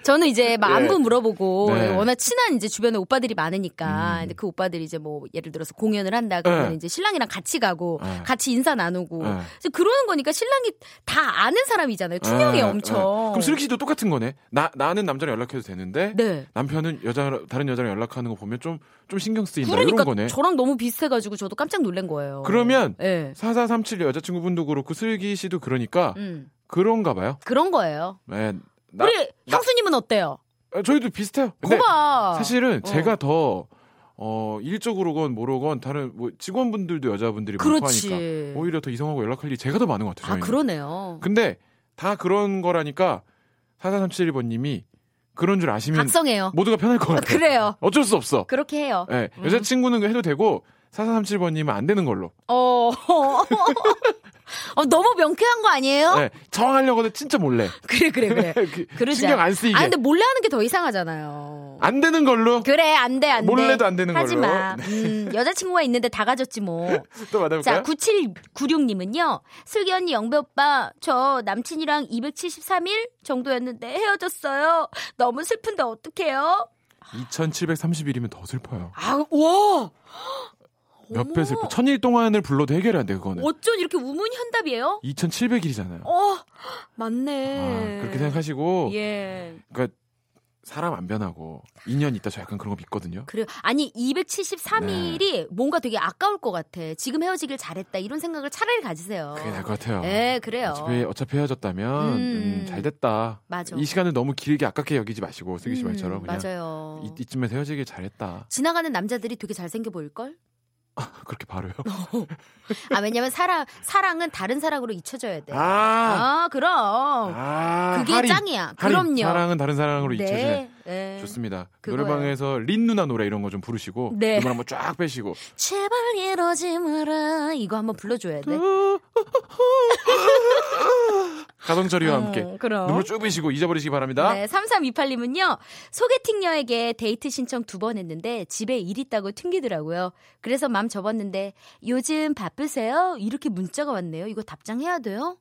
저는 이제 막 예. 안부 물어보고 네. 워낙 친한 이제 주변에 오빠들이 많으니까 음. 근데 그 오빠들이 이제 뭐 예를 들어서 공연을 한다 그러면 네. 이제 신랑이랑 같이 가고 네. 같이 인사 나누고 네. 이제 그러는 거니까 신랑이 다 아는 사람이잖아요. 투명해 예, 엄청. 예. 그럼 슬기 씨도 똑같은 거네. 나 나는 남자랑 연락해도 되는데 네. 남편은 여자 다른 여자랑 연락하는 거 보면 좀 좀 신경 쓰인다 그러니까 이런 거네. 저랑 너무 비슷해가지고 저도 깜짝 놀란 거예요. 그러면 예. 4437 여자친구분도 그렇고 슬기 씨도 그러니까 음. 그런가 봐요. 그런 거예요. 네, 나- 우리 나- 형수님은 어때요? 아, 저희도 비슷해요. 거봐. 사실은 어. 제가 더 어, 일적으로건 뭐로건 다른 뭐 직원분들도 여자분들이 많고 그렇지. 하니까 오히려 더 이성하고 연락할 일이 제가 더 많은 것 같아요. 아 저희는. 그러네요. 근데 다 그런 거라니까 4437번님이 그런 줄 아시면 각성해요. 모두가 편할 것 아, 같아요. 그래요. 어쩔 수 없어. 그렇게 해요. 예, 여자친구는 해도 되고 4437번님은 안 되는 걸로. 어. 어, 너무 명쾌한 거 아니에요? 예, 정하려고도 진짜 몰래. 그래 그래 그래. 그. 신경 안 쓰이게. 아 근데 몰래 하는 게 더 이상하잖아요. 안 되는 걸로. 그래 안 돼 안 돼. 몰래도 안 되는 하지 걸로. 마. 음, 여자친구가 있는데 다 가졌지 뭐. 또 만나볼까요? 자, 9796님은요. 슬기 언니, 영배 오빠, 저 남친이랑 273일 정도였는데 헤어졌어요. 너무 슬픈데 어떡해요? 2730일이면 더 슬퍼요. 아, 와! 몇배 슬퍼. 천일 동안을 불러도 해결이 안 돼, 그거는. 어쩐 이렇게 우문현답이에요? 2700일이잖아요. 어, 맞네. 아, 그렇게 생각하시고. 예. 그러니까 사람 안 변하고 2년 있다 저 약간 그런 거 믿거든요. 그래요. 아니, 273일이 네. 뭔가 되게 아까울 것 같아. 지금 헤어지길 잘했다. 이런 생각을 차라리 가지세요. 그게 나을 것 같아요. 예, 그래요. 어차피, 어차피 헤어졌다면 음. 음, 잘 됐다. 맞아. 이 시간을 너무 길게 아깝게 여기지 마시고 슬기 씨 음, 말처럼 그냥 맞아요. 이, 이쯤에서 헤어지길 잘했다. 지나가는 남자들이 되게 잘생겨 보일 걸? 그렇게 바로요. 아, 왜냐면 사랑, 사랑은 다른 사랑으로 잊혀져야 돼. 아, 아, 그럼. 아, 그게 할인, 짱이야. 할인. 그럼요. 사랑은 다른 사랑으로 잊혀지네. 네. 네. 좋습니다. 그거예요. 노래방에서 린 누나 노래 이런 거 좀 부르시고 네. 음을 한번 쫙 빼시고 제발 이러지 마라. 이거 한번 불러줘야 돼. 가성 처리와 음, 함께 그럼. 눈물 쭉 빼시고 잊어버리시기 바랍니다. 네, 3328님은요, 소개팅녀에게 데이트 신청 두 번 했는데 집에 일 있다고 튕기더라고요. 그래서 맘 접었는데, 요즘 바쁘세요? 이렇게 문자가 왔네요. 이거 답장해야 돼요?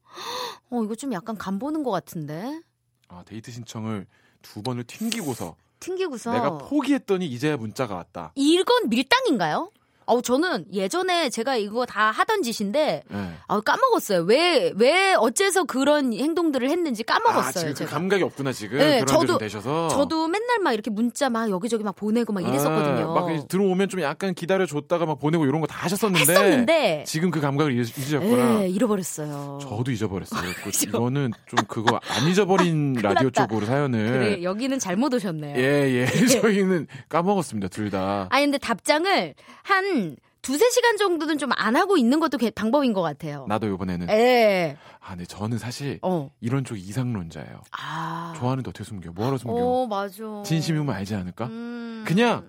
어, 이거 좀 약간 간 보는 것 같은데. 아, 데이트 신청을 두 번을 튕기고서 튕기고서 내가 포기했더니 이제야 문자가 왔다. 이건 밀당인가요? 어 저는 예전에 제가 이거 다 하던 짓인데 네. 아 까먹었어요. 왜 왜 어째서 그런 행동들을 했는지 아, 까먹었어요. 지금 그 제가. 감각이 없구나 지금 네, 저도- 되셔서. 저도 맨날 막 이렇게 문자 막 여기저기 막 보내고 막 이랬었거든요. 아, 막 들어오면 좀 약간 기다려 줬다가 막 보내고 이런 거 다 하셨었는데. 했었는데 지금 그 감각을 잊- 잊으셨구나. 예, 잃어버렸어요. 저도 잊어버렸어요. 그-? 이거는 좀 그거 안 잊어버린 라디오 났다. 쪽으로 사연을. 그래 여기는 잘못 오셨네요. 예, 예. 저희는 까먹었습니다, 둘 다. 아니 근데 답장을 한 두세 시간 정도는 좀 안 하고 있는 것도 개- 방법인 것 같아요. 나도 이번에는. 예. 아, 근데 저는 사실 어. 이런 쪽 이상론자예요. 아. 좋아하는데 어떻게 숨겨? 뭐하러 숨겨? 어, 맞아. 진심이면 알지 않을까? 음. 그냥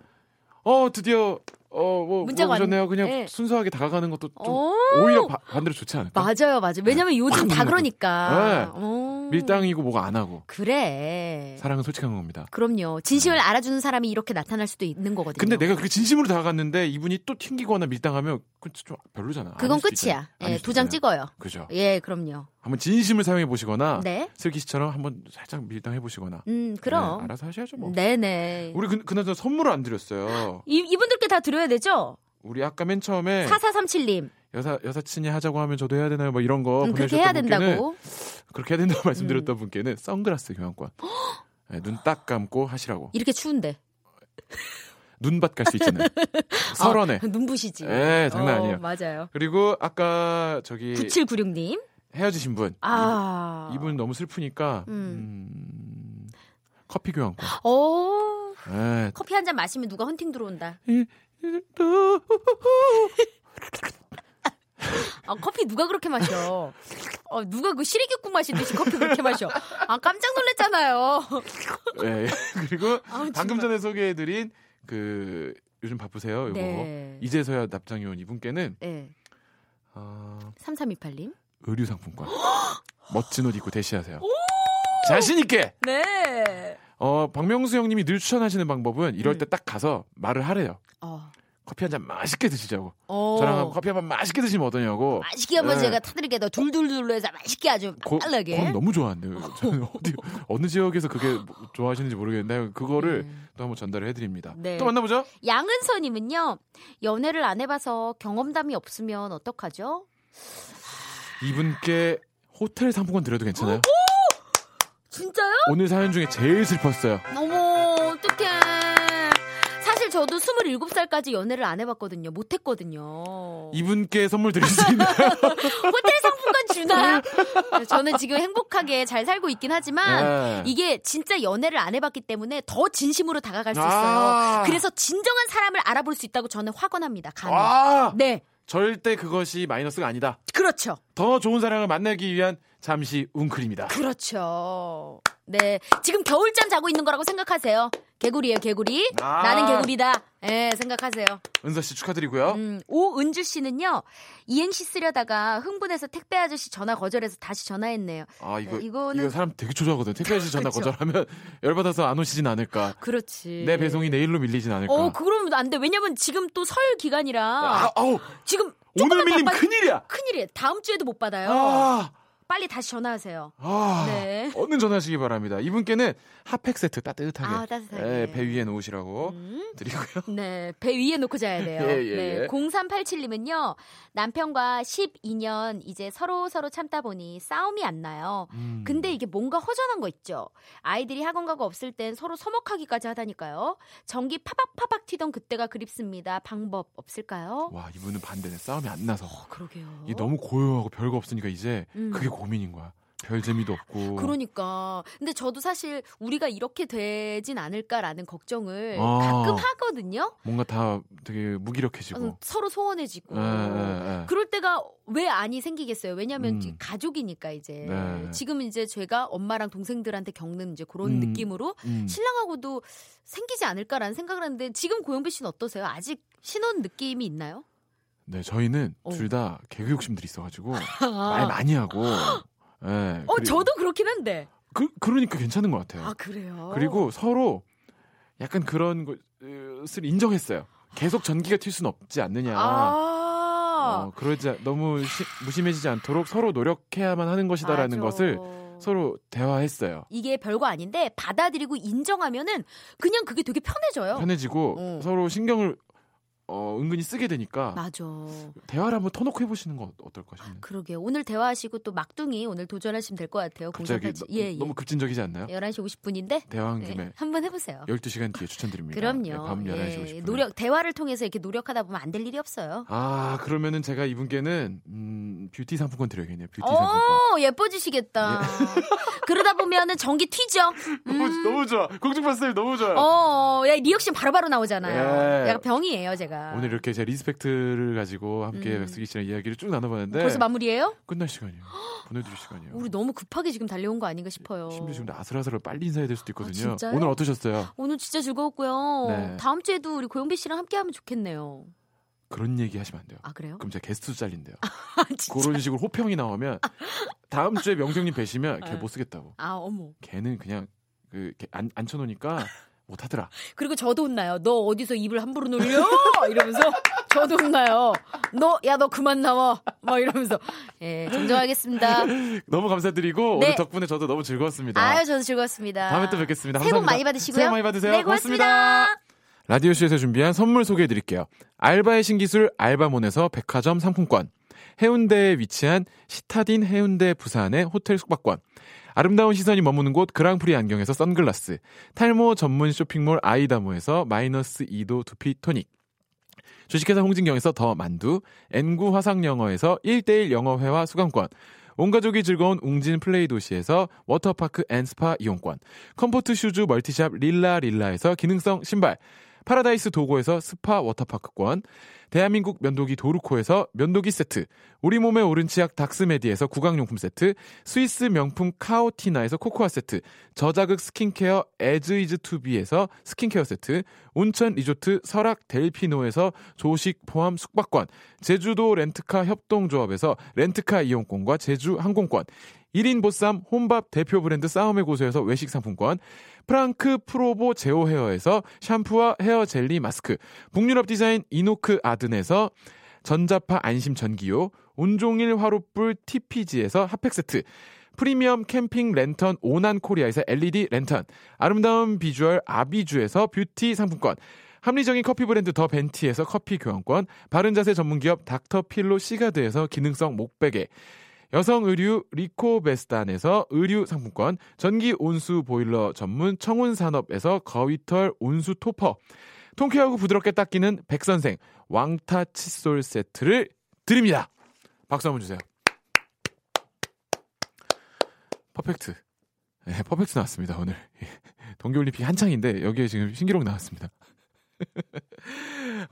어 드디어 어뭐 문자가 오셨네요. 그냥 예. 순수하게 다가가는 것도 좀 어. 오히려 바- 반대로 좋지 않을까? 맞아요, 맞아요. 왜냐면 요즘 다 묻는 그러니까. 네. 어. 밀당이고 뭐가 안 하고 그래. 사랑은 솔직한 겁니다. 그럼요. 진심을 알아주는 사람이 이렇게 나타날 수도 있는 거거든요. 근데 내가 그렇게 진심으로 다가갔는데 이분이 또 튕기거나 밀당하면 그건 좀 별로잖아. 그건 끝이야. 예, 도장. 찍어요. 그죠. 예, 그럼요. 한번 진심을 사용해 보시거나 네. 슬기 씨처럼 한번 살짝 밀당해 보시거나. 음, 그럼. 네, 알아서 하셔야죠 뭐. 네네. 우리 그, 그나저나 선물을 안 드렸어요. 이, 이분들께 다 드려야 되죠? 우리 아까 맨 처음에 4437님. 여사 여사친이 하자고 하면 저도 해야 되나요? 뭐 이런 거 음, 그렇게 해야 된다고. 음. 그렇게 해야 된다고 말씀드렸던 분께는 선글라스 교환권. 네, 눈딱 감고 하시라고. 이렇게 추운데. 눈밭 갈 수 있잖아요. 설원에. 아, 눈부시지. 예, 장난 아니에요. 어, 맞아요. 그리고 아까 저기 9796님. 헤어지신 분. 아. 이분, 너무 슬프니까 음. 음, 커피 교환권. 어. 예. 커피 한 잔 마시면 누가 헌팅 들어온다. 아, 커피 누가 그렇게 마셔? 어, 누가 그 시리기국 마시듯이 커피 그렇게 마셔? 아, 깜짝 놀랐잖아요. 예. 그리고 아우, 방금. 전에 소개해드린 그 요즘 바쁘세요. 이거 네. 이제서야 납장이 온 이분께는 네. 어, 3328님. 의류 상품권. 멋진 옷 입고 대시하세요. 자신 있게. 네. 어 박명수 형님이 늘 추천하시는 방법은 이럴 음. 때딱 가서 말을 하래요. 어. 커피 한 잔 맛있게 드시자고. 어. 저랑 커피 한 잔 맛있게 드시면 어떠냐고. 맛있게 한번 네. 제가 타드릴게요. 더 둘둘둘로 해서 맛있게 아주 고, 빨라게. 그건 너무 좋아한대요. 저는 어디 어느 지역에서 그게 뭐 좋아하시는지 모르겠는데 그거를 음. 또 한번 전달을 해드립니다. 네. 또 만나보죠. 양은서님은요, 연애를 안 해봐서 경험담이 없으면 어떡하죠? 이분께 호텔 상품권 드려도 괜찮아요? 진짜요? 오늘 사연 중에 제일 슬펐어요. 어머, 어떡해. 사실 저도 27살까지 연애를 안 해봤거든요. 못했거든요. 이분께 선물 드릴 수 있나요? 호텔 상품권 주나요? 저는 지금 행복하게 잘 살고 있긴 하지만, 네. 이게 진짜 연애를 안 해봤기 때문에 더 진심으로 다가갈 수 있어요. 아. 그래서 진정한 사람을 알아볼 수 있다고 저는 확언합니다. 감히. 아, 네, 절대 그것이 마이너스가 아니다. 그렇죠. 더 좋은 사랑을 만나기 위한 잠시 웅크립니다. 그렇죠. 네. 지금 겨울잠 자고 있는 거라고 생각하세요. 개구리예요, 개구리. 아. 나는 개구리다. 예, 생각하세요. 은서 씨 축하드리고요. 음, 오은주 씨는요. 이행시 쓰려다가 흥분해서 택배 아저씨 전화 거절해서 다시 전화했네요. 아 이거 네, 이거는- 이거 사람 되게 초조하거든. 택배 아저씨 전화 그쵸. 거절하면 열 받아서 안 오시진 않을까. 그렇지. 내 배송이 내일로 밀리진 않을까. 어, 그러면 안 돼. 왜냐면 지금 또 설 기간이라 아, 지금 오늘 밀리면 바빠- 큰일이야. 큰일이에요. 다음 주에도 못 받아요. 아, 빨리 다시 전화하세요. 아, 네. 얼른 전화하시기 바랍니다. 이분께는 핫팩 세트 따뜻하게, 아, 따뜻하게. 예, 배 위에 놓으시라고 음. 드리고요. 네, 배 위에 놓고 자야 돼요. 예, 예, 네, 예. 0387님은요, 남편과 12년 이제 서로 서로 참다 보니 싸움이 안 나요. 음. 근데 이게 뭔가 허전한 거 있죠. 아이들이 학원 가고 없을 땐 서로 서먹하기까지 하다니까요. 전기 파박파박 튀던 그때가 그립습니다. 방법 없을까요? 와 이분은 반대네. 싸움이 안 나서. 어, 그러게요. 이게 너무 고요하고 별거 없으니까 이제 음. 그게 고 민인 거야. 별 재미도 없고. 그러니까. 근데 저도 사실 우리가 이렇게 되진 않을까라는 걱정을 아. 가끔 하거든요. 뭔가 다 되게 무기력해지고. 어, 서로 소원해지고. 예, 예, 예. 그럴 때가 왜 안이 생기겠어요? 왜냐하면 음. 가족이니까 이제 네. 지금 이제 제가 엄마랑 동생들한테 겪는 이제 그런 음. 느낌으로 음. 신랑하고도 생기지 않을까라는 생각을 하는데 지금 고영배 씨는 어떠세요? 아직 신혼 느낌이 있나요? 네, 저희는 어. 둘다 개그 욕심들이 있어가지고 말 많이 하고. 예. 어 그리- 저도 그렇긴 한데. 그 그러니까 괜찮은 것 같아요. 아 그래요. 그리고 서로 약간 그런 것을 인정했어요. 계속 전기가 튈 수는 없지 않느냐. 아 어, 그러지 않- 너무 시- 무심해지지 않도록 서로 노력해야만 하는 것이다라는 맞아. 것을 서로 대화했어요. 이게 별거 아닌데 받아들이고 인정하면은 그냥 그게 되게 편해져요. 편해지고 어. 서로 신경을 어, 은근히 쓰게 되니까 맞아. 대화를 한번 터놓고 해보시는 건 어떨까 싶네요. 그러게요. 오늘 대화하시고 또 막둥이 오늘 도전하시면 될 것 같아요. 갑자기 0387. 너, 예, 예. 너무 급진적이지 않나요? 11시 50분인데 대화한 김에 한번 해보세요. 12시간 뒤에 추천드립니다. 그럼요. 네, 밤 11시 예, 50분. 노력 대화를 통해서 이렇게 노력하다 보면 안 될 일이 없어요. 아 그러면은 제가 이분께는 음, 뷰티 상품권 드려야겠네요. 뷰티 상품권. 오 예뻐지시겠다. 그러다 보면은 전기 튀죠. 너무, 너무 좋아. 공중파 스타일 너무 좋아요. 음. 어, 야, 리액션 바로바로 나오잖아요. 예. 약간 병이에요, 제가. 오늘 이렇게 제 respect를 가지고 함께 음. 박슬기 씨랑 이야기를 쭉 나눠봤는데 벌써 마무리예요? 끝날 시간이에요. 보내드릴 시간이에요. 우리 너무 급하게 지금 달려온 거 아닌가 싶어요. 심지어 지금 아슬아슬 빨리 인사해야 될 수도 있거든요. 아? 오늘 어떠셨어요? 오늘 진짜 즐거웠고요. 네. 다음 주에도 우리 고영배 씨랑 함께 하면 좋겠네요. 그런 얘기 하시면 안 돼요. 아, 그래요? 그럼 제가 게스트 잘린대요. 아. 그런 식으로 호평이 나오면 다음 주에 명정님 뵈시면 걔 네. 못 쓰겠다고. 아, 어머. 걔는 그냥 그 앉혀놓으니까 못하더라. 그리고 저도 혼나요. 너 어디서 입을 함부로 놀려? 이러면서 저도 혼나요. 너, 야, 너 그만 나와. 막 이러면서. 예, 정정하겠습니다. 너무 감사드리고 네. 오늘 덕분에 저도 너무 즐거웠습니다. 아유, 저도 즐거웠습니다. 다음에 또 뵙겠습니다. 새해 복. 많이 받으시고요. 새해 복 많이 받으세요. 네, 고맙습니다. 라디오쇼에서 준비한 선물 소개해 드릴게요. 알바의 신기술 알바몬에서 백화점 상품권. 해운대에 위치한 시타딘 해운대 부산의 호텔 숙박권. 아름다운 시선이 머무는 곳 그랑프리 안경에서 선글라스. 탈모 전문 쇼핑몰 아이다모에서 마이너스 2도 두피 토닉. 주식회사 홍진경에서 더 만두. N구 화상영어에서 1대1 영어회화 수강권. 온 가족이 즐거운 웅진 플레이 도시에서 워터파크 and 스파 이용권. comfort shoes multi shop 릴라 릴라에서 기능성 신발. 파라다이스 도고에서 스파 워터파크권. 대한민국 면도기 도루코에서 면도기 세트. 우리 몸에 옳은 치약 닥스메디에서 구강용품 세트. 스위스 명품 카오티나에서 코코아 세트. 저자극 스킨케어 에즈이즈 투비에서 스킨케어 세트. 온천 리조트 설악 델피노에서 조식 포함 숙박권. 제주도 렌트카 협동조합에서 렌트카 이용권과 제주 항공권. 1인 보쌈 혼밥 대표 브랜드 싸움의 고수에서 외식 상품권. 프랑크 프로보 제오 헤어에서 샴푸와 헤어 젤리 마스크. 북유럽 디자인 이노크 아든에서 전자파 안심 전기요. 온종일 화롯불 TPG에서 핫팩 세트. 프리미엄 캠핑 랜턴 오난 코리아에서 LED 랜턴. 아름다운 비주얼 아비주에서 뷰티 상품권. 합리적인 커피 브랜드 더 벤티에서 커피 교환권. 바른 자세 전문 기업 닥터 필로 시가드에서 기능성 목베개. 여성 의류 리코베스탄에서 의류 상품권, 전기 온수 보일러 전문 청운산업에서 거위털 온수 토퍼, 통쾌하고 부드럽게 닦이는 백선생 왕타 칫솔 세트를 드립니다. 박수 한번 주세요. 퍼펙트. 네, 퍼펙트 나왔습니다, 오늘. 동계올림픽 한창인데, 여기에 지금 신기록 나왔습니다.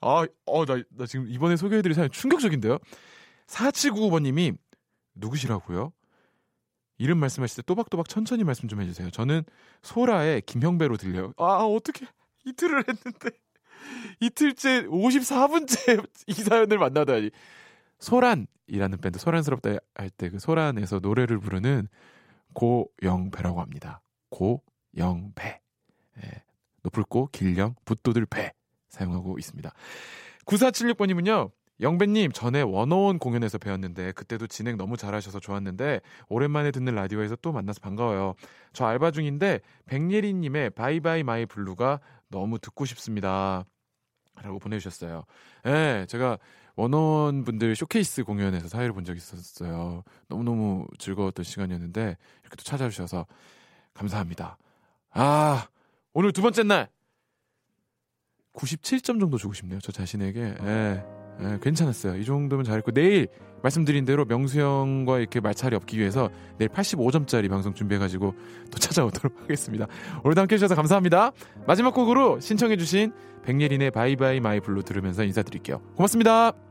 아, 어, 나, 나 지금 이번에 소개해드릴 사연 충격적인데요? 4799번님이 누구시라고요? 이름 말씀하실 때 또박또박 천천히 말씀 좀 해주세요. 저는 소라의 김형배로 들려요. 아, 어떻게 이틀을 했는데 이틀째 54분째 이 사연을 만나다니. 소란이라는 밴드 소란스럽다 할 때 그 소란에서 노래를 부르는 고영배라고 합니다. 고영배. 예, 높을 고 길령 붓도들 배 사용하고 있습니다. 9476번님은요. 영배님 전에 원어원 공연에서 배웠는데 그때도 진행 너무 잘하셔서 좋았는데 오랜만에 듣는 라디오에서 또 만나서 반가워요. 저 알바 중인데 백예린님의 Bye bye my blue가 너무 듣고 싶습니다. 라고 보내주셨어요. 예, 제가 원어원 분들 쇼케이스 공연에서 사회를 본 적이 있었어요. 너무너무 즐거웠던 시간이었는데 이렇게 또 찾아주셔서 감사합니다. 아, 오늘 두 번째 날 97점 정도 주고 싶네요. 저 자신에게. 예. 예, 괜찮았어요. 이 정도면 잘했고 내일 말씀드린 대로 명수 형과 이렇게 말차이 없기 위해서 내일 85점짜리 방송 준비해가지고 또 찾아오도록 하겠습니다. 오늘도 함께 해주셔서 감사합니다. 마지막 곡으로 신청해주신 백예린의 Bye bye my blue 들으면서 인사드릴게요. 고맙습니다.